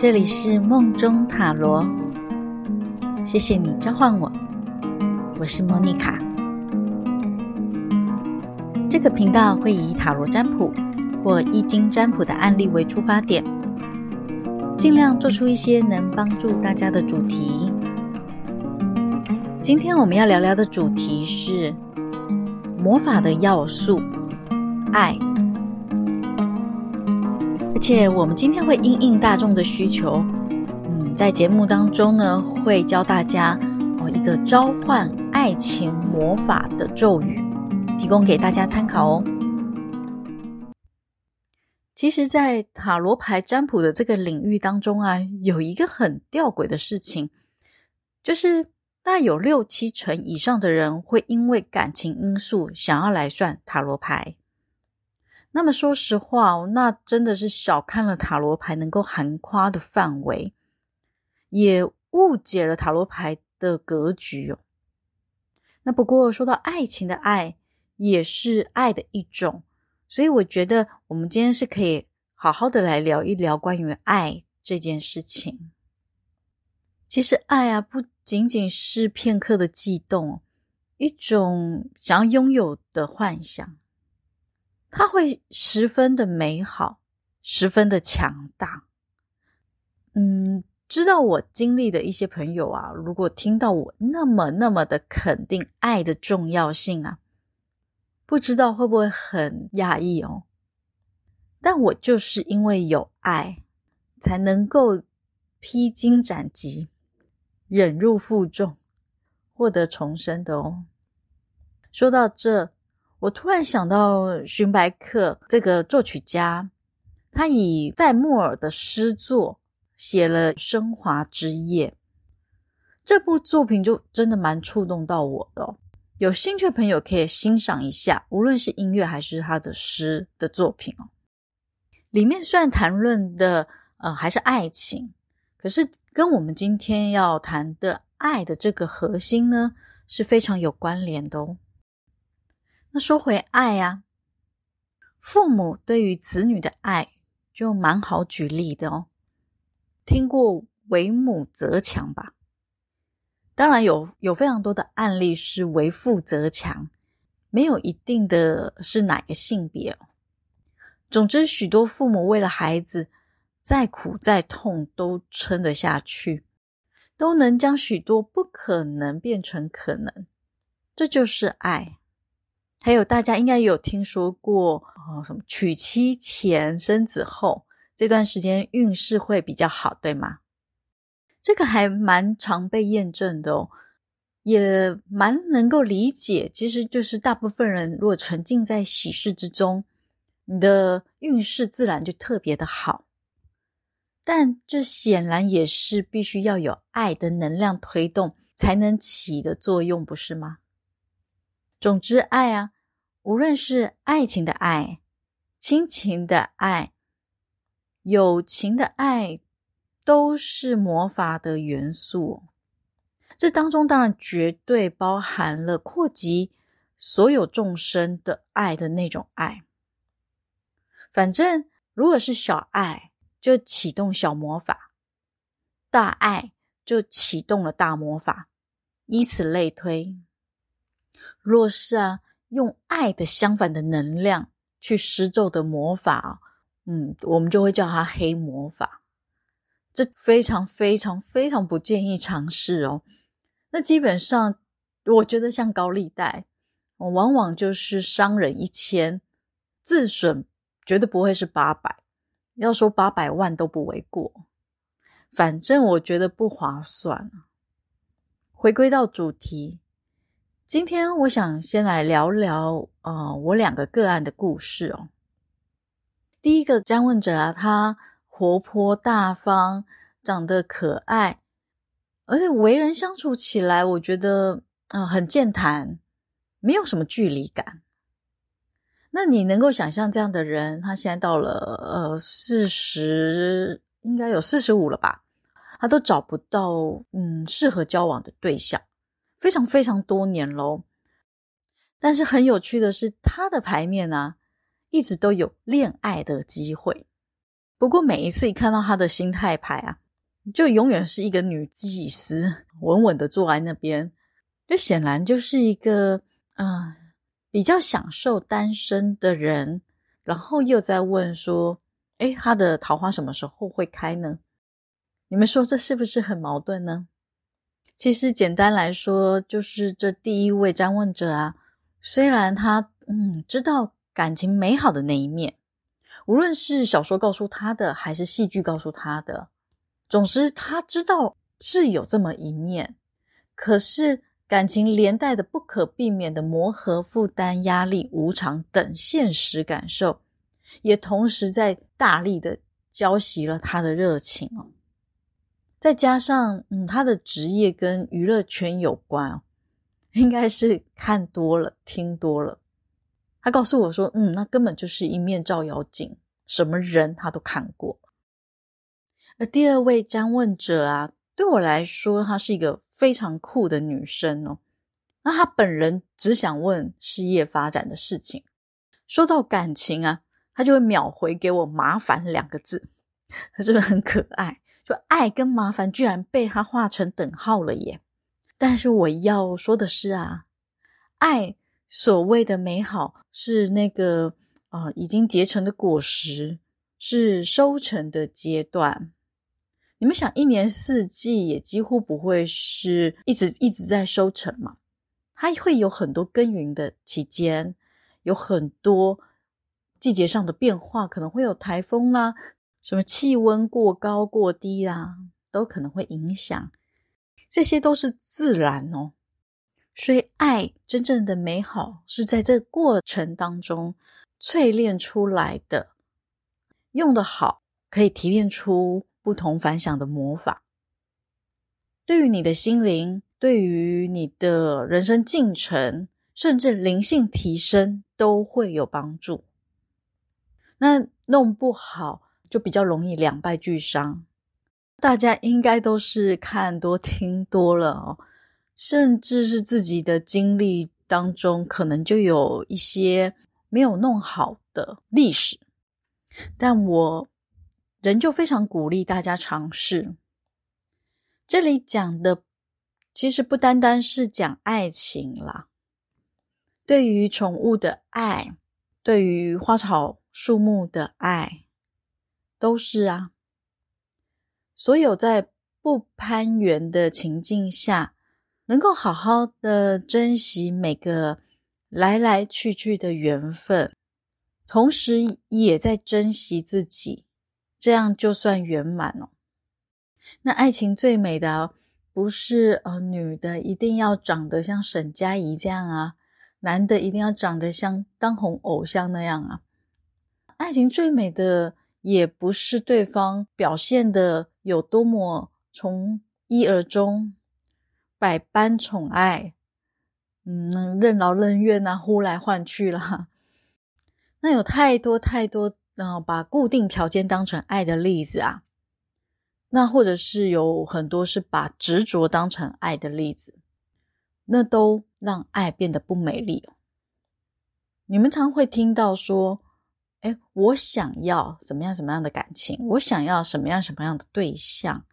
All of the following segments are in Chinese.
这里是梦中塔罗，谢谢你召唤我，我是莫妮卡。这个频道会以塔罗占卜或易经占卜的案例为出发点，尽量做出一些能帮助大家的主题。今天我们要聊聊的主题是魔法的要素——爱。且我们今天会因应大众的需求，嗯，在节目当中呢，会教大家哦一个召唤爱情魔法的咒语，提供给大家参考哦。其实，在塔罗牌占卜的这个领域当中啊，有一个很吊诡的事情，就是大概有六七成以上的人会因为感情因素想要来算塔罗牌。那么说实话，那真的是小看了塔罗牌能够涵夸的范围，也误解了塔罗牌的格局哦。那不过说到爱情的爱，也是爱的一种，所以我觉得我们今天是可以好好的来聊一聊关于爱这件事情。其实爱啊，不仅仅是片刻的悸动，一种想要拥有的幻想。它会十分的美好，十分的强大。嗯，知道我经历的一些朋友啊，如果听到我那么那么的肯定爱的重要性啊，不知道会不会很讶异哦？但我就是因为有爱，才能够披荆斩棘、忍辱负重、获得重生的哦。说到这。我突然想到，荀白克这个作曲家，他以塞穆尔的诗作写了《升华之夜》这部作品，就真的蛮触动到我的。有兴趣的朋友可以欣赏一下，无论是音乐还是他的诗的作品哦。里面虽然谈论的呃还是爱情，可是跟我们今天要谈的爱的这个核心呢，是非常有关联的哦。那说回爱啊，父母对于子女的爱就蛮好举例的哦。听过“为母则强”吧？当然有有非常多的案例是为父则强，没有一定的是哪个性别哦。总之，许多父母为了孩子，再苦再痛都撑得下去，都能将许多不可能变成可能，这就是爱。还有，大家应该有听说过哦，什么娶妻前生子后这段时间运势会比较好，对吗？这个还蛮常被验证的哦，也蛮能够理解。其实就是大部分人如果沉浸在喜事之中，你的运势自然就特别的好。但这显然也是必须要有爱的能量推动才能起的作用，不是吗？总之，爱啊，无论是爱情的爱、亲情的爱、友情的爱，都是魔法的元素。这当中当然绝对包含了扩及所有众生的爱的那种爱。反正，如果是小爱，就启动小魔法；大爱就启动了大魔法，以此类推。若是啊，用爱的相反的能量去施咒的魔法，嗯，我们就会叫它黑魔法。这非常非常非常不建议尝试哦。那基本上，我觉得像高利贷，往往就是伤人一千，自损绝对不会是八百。要说八百万都不为过，反正我觉得不划算。回归到主题。今天我想先来聊聊，呃，我两个个案的故事哦。第一个占问者啊，他活泼大方，长得可爱，而且为人相处起来，我觉得啊，呃，很健谈，没有什么距离感。那你能够想象这样的人，他现在到了呃四十，应该有四十五了吧？他都找不到嗯适合交往的对象。非常非常多年喽，但是很有趣的是，他的牌面呢、啊，一直都有恋爱的机会。不过每一次一看到他的心态牌啊，就永远是一个女祭司，稳稳的坐在那边，就显然就是一个啊、比较享受单身的人，然后又在问说，诶，他的桃花什么时候会开呢？你们说这是不是很矛盾呢？其实简单来说，就是这第一位占问者啊，虽然他嗯知道感情美好的那一面。无论是小说告诉他的，还是戏剧告诉他的，总之他知道是有这么一面。可是感情连带的不可避免的磨合、负担、压力、无常等现实感受，也同时在大力的浇熄了他的热情哦。再加上，嗯，他的职业跟娱乐圈有关，应该是看多了、听多了。他告诉我说：“嗯，那根本就是一面照妖镜，什么人他都看过。”而第二位占问者啊，对我来说，她是一个非常酷的女生哦。那她本人只想问事业发展的事情，说到感情啊，她就会秒回给我“麻烦”两个字，她是不是很可爱？爱跟麻烦居然被他画成等号了耶！但是我要说的是啊，爱。所谓的美好是那个啊、已经结成的果实，是收成的阶段。你们想，一年四季也几乎不会是一直一直在收成嘛？它会有很多耕耘的期间，有很多季节上的变化，可能会有台风啦，什么气温过高过低啦，都可能会影响。这些都是自然哦。所以，爱真正的美好是在这个过程当中淬炼出来的，用得好可以提炼出不同凡响的魔法。对于你的心灵，对于你的人生进程，甚至灵性提升都会有帮助。那弄不好就比较容易两败俱伤。大家应该都是看多听多了哦。甚至是自己的经历当中，可能就有一些没有弄好的历史，但我仍旧非常鼓励大家尝试。这里讲的其实不单单是讲爱情啦，对于宠物的爱，对于花草树木的爱，都是啊。所有在不攀缘的情境下，能够好好的珍惜每个来来去去的缘分，同时也在珍惜自己，这样就算圆满了。那爱情最美的不是呃女的一定要长得像沈佳宜这样啊，男的一定要长得像当红偶像那样啊。爱情最美的也不是对方表现的有多么从一而终。百般宠爱，嗯，任劳任怨啊，呼来唤去啦。那有太多太多，嗯把固定条件当成爱的例子啊。那或者是有很多是把执着当成爱的例子，那都让爱变得不美丽。你们常会听到说：“哎，我想要什么样什么样的感情，我想要什么样什么样的对象”，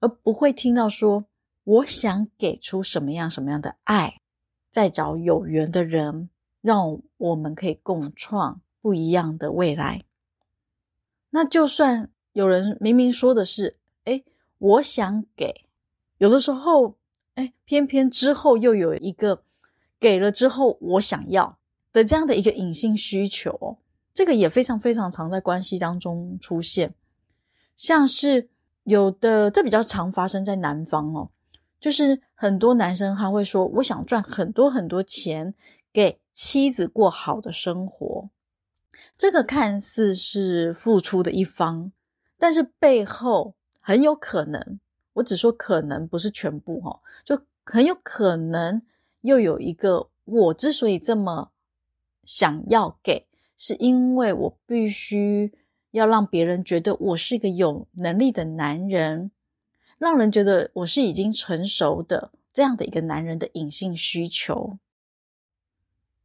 而不会听到说。我想给出什么样什么样的爱，再找有缘的人，让我们可以共创不一样的未来。那就算有人明明说的是，哎，我想给，有的时候，哎，偏偏之后又有一个给了之后，我想要的这样的一个隐性需求，这个也非常非常常在关系当中出现，像是有的，这比较常发生在南方哦。就是很多男生他会说，我想赚很多很多钱给妻子过好的生活，这个看似是付出的一方，但是背后很有可能，我只说可能不是全部齁，就很有可能又有一个，我之所以这么想要给，是因为我必须要让别人觉得我是一个有能力的男人。让人觉得我是已经成熟的这样的一个男人的隐性需求。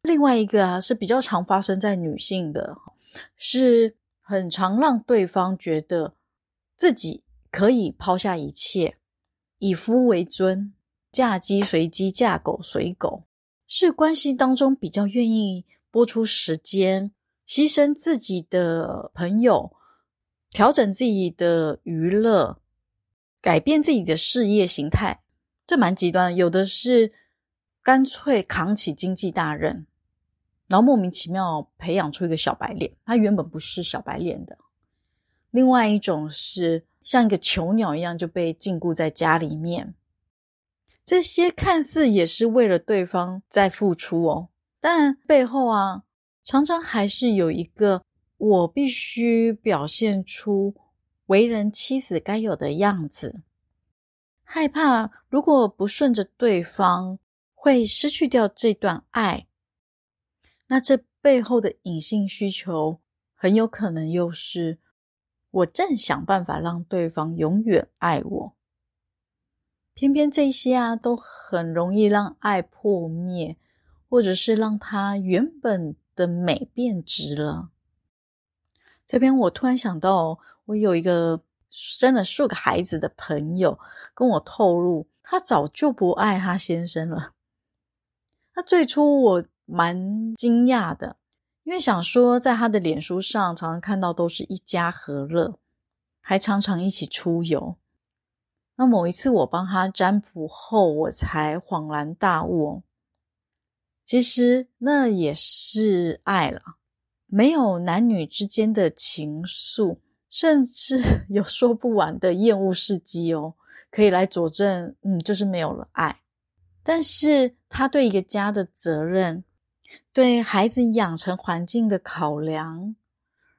另外一个啊，是比较常发生在女性的，是很常让对方觉得自己可以抛下一切，以夫为尊，嫁鸡随鸡，嫁狗随狗，是关系当中比较愿意拨出时间，牺牲自己的朋友，调整自己的娱乐，改变自己的事业形态，这蛮极端。有的是干脆扛起经济大任。然后莫名其妙培养出一个小白脸，他原本不是小白脸的。另外一种是像一个囚鸟一样就被禁锢在家里面，这些看似也是为了对方在付出哦，但背后啊，常常还是有一个我必须表现出为人妻子该有的样子，害怕如果不顺着对方，会失去掉这段爱。那这背后的隐性需求，很有可能又是我正想办法让对方永远爱我，偏偏这些啊，都很容易让爱破灭，或者是让他原本的美变质了。这边我突然想到，我有一个生了数个孩子的朋友跟我透露，他早就不爱他先生了。那最初我。蛮惊讶的，因为想说，在他的脸书上常常看到都是一家和乐，还常常一起出游。那某一次我帮他占卜后，我才恍然大悟，其实那也是爱了，没有男女之间的情愫，甚至 有说不完的厌恶事迹哦，可以来佐证，嗯，就是没有了爱。但是他对一个家的责任。对孩子养成环境的考量，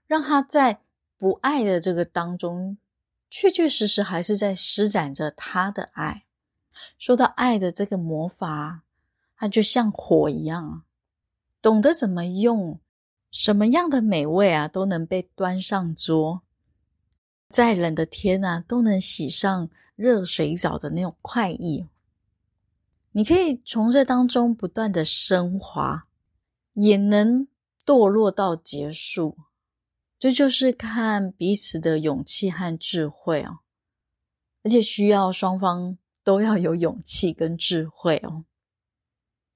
让他在不爱的这个当中，确确实实还是在施展着他的爱。说到爱的这个魔法，它就像火一样，懂得怎么用，什么样的美味啊都能被端上桌，再冷的天啊都能洗上热水澡的那种快意。你可以从这当中不断的升华。也能堕落到结束，这就是看彼此的勇气和智慧哦，而且需要双方都要有勇气跟智慧哦。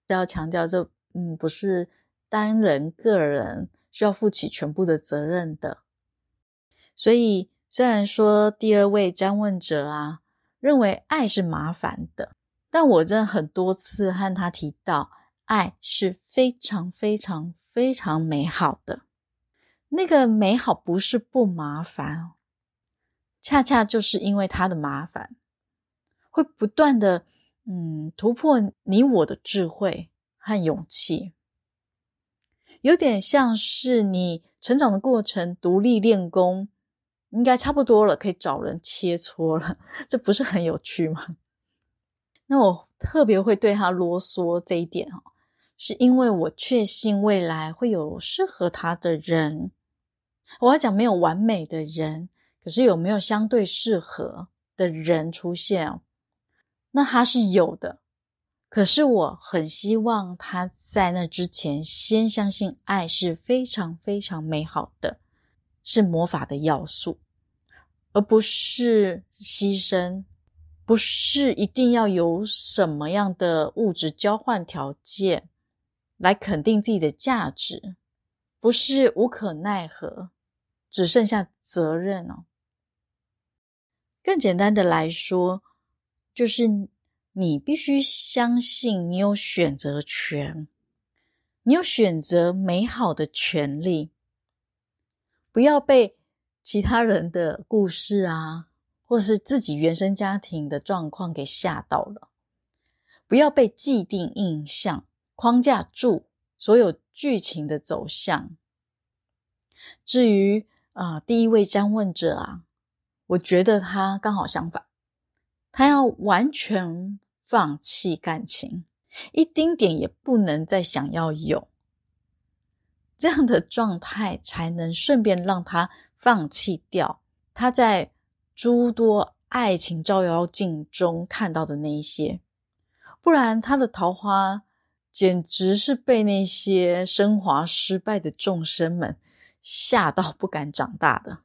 要强调这，嗯，不是单人个人需要负起全部的责任的。所以，虽然说第二位占问者啊认为爱是麻烦的，但我真很多次和他提到。爱是非常非常非常美好的，那个美好不是不麻烦，恰恰就是因为它的麻烦，会不断的嗯突破你我的智慧和勇气，有点像是你成长的过程，独立练功，应该差不多了，可以找人切磋了，这不是很有趣吗？那我特别会对他啰嗦这一点哈。是因为我确信未来会有适合他的人。我要讲没有完美的人，可是有没有相对适合的人出现？那他是有的。可是我很希望他在那之前先相信爱是非常非常美好的，是魔法的要素，而不是牺牲，不是一定要有什么样的物质交换条件。来肯定自己的价值，不是无可奈何，只剩下责任哦。更简单的来说，就是你必须相信你有选择权，你有选择美好的权利，不要被其他人的故事啊，或是自己原生家庭的状况给吓到了，不要被既定印象框架住所有剧情的走向。至于啊、第一位占问者啊，我觉得他刚好相反，他要完全放弃感情，一丁点也不能再想要有这样的状态，才能顺便让他放弃掉他在诸多爱情照妖镜中看到的那一些，不然他的桃花。简直是被那些升华失败的众生们吓到不敢长大的。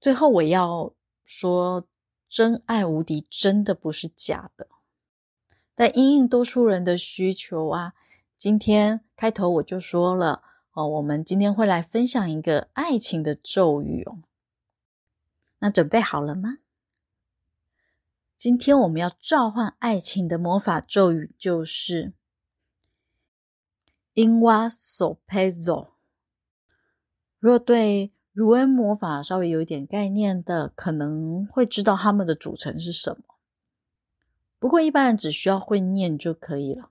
最后我要说，真爱无敌真的不是假的。但因应多数人的需求啊，今天开头我就说了哦，我们今天会来分享一个爱情的咒语哦。那准备好了吗？今天我们要召唤爱情的魔法咒语就是“因瓦索佩佐”。若对如恩魔法稍微有一点概念的，可能会知道它们的组成是什么。不过一般人只需要会念就可以了。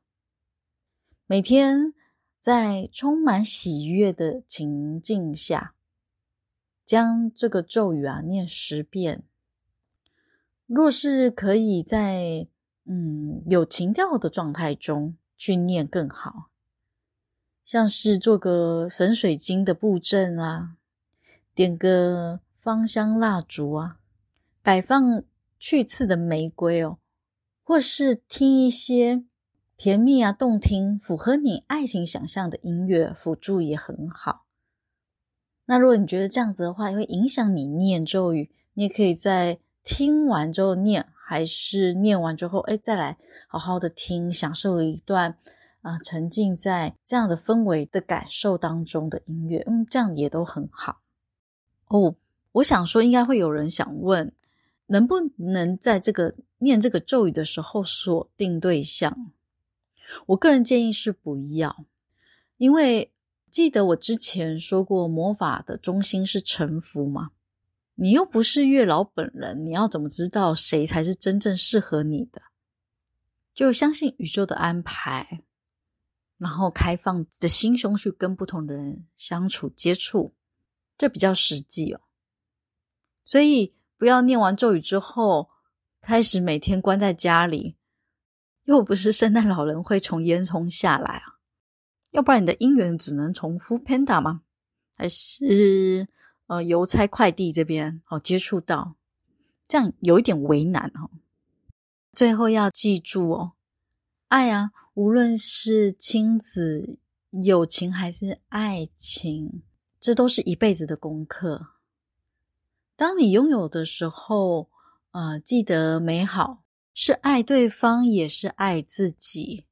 每天在充满喜悦的情境下，将这个咒语啊念十遍。若是可以在嗯有情调的状态中去念更好，像是做个粉水晶的布阵啊，点个芳香蜡烛啊，摆放去刺的玫瑰哦，或是听一些甜蜜啊、动听、符合你爱情想象的音乐辅助也很好。那如果你觉得这样子的话，也会影响你念咒语，你也可以在。听完之后念，还是念完之后，哎，再来好好的听，享受一段啊、沉浸在这样的氛围的感受当中的音乐，嗯，这样也都很好。哦，我想说，应该会有人想问，能不能在这个念这个咒语的时候锁定对象？我个人建议是不要，因为记得我之前说过，魔法的中心是臣服嘛。你又不是月老本人，你要怎么知道谁才是真正适合你的？就相信宇宙的安排，然后开放的心胸去跟不同的人相处接触，这比较实际哦。所以不要念完咒语之后，开始每天关在家里，又不是圣诞老人会从烟囱下来啊，要不然你的姻缘只能从 foodpanda 吗？还是？呃，邮差快递这边好接触到，这样有一点为难哦。最后要记住哦，爱啊，无论是亲子、友情还是爱情，这都是一辈子的功课。当你拥有的时候，呃，记得美好是爱对方，也是爱自己。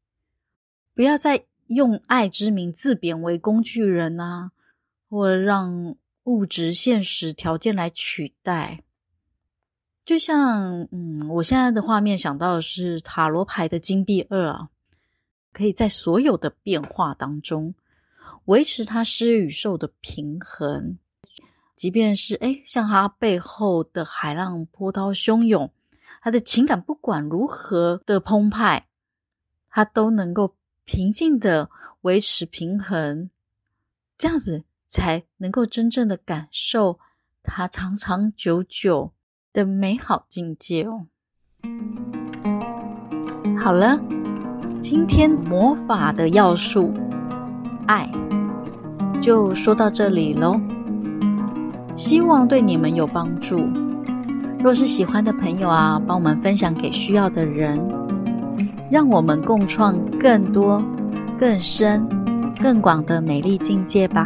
不要再用爱之名自贬为工具人啊，或让。物质现实条件来取代，就像嗯，我现在的画面想到的是塔罗牌的金币二啊，可以在所有的变化当中维持它施与受的平衡，即便是诶像它背后的海浪波涛汹涌，他的情感不管如何的澎湃，他都能够平静的维持平衡，这样子。才能够真正的感受它长长久久的美好境界哦。好了，今天魔法的要素爱就说到这里喽。希望对你们有帮助。若是喜欢的朋友啊，帮我们分享给需要的人，让我们共创更多、更深、更广的美丽境界吧。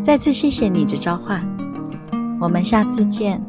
再次谢谢你的召唤，我们下次见。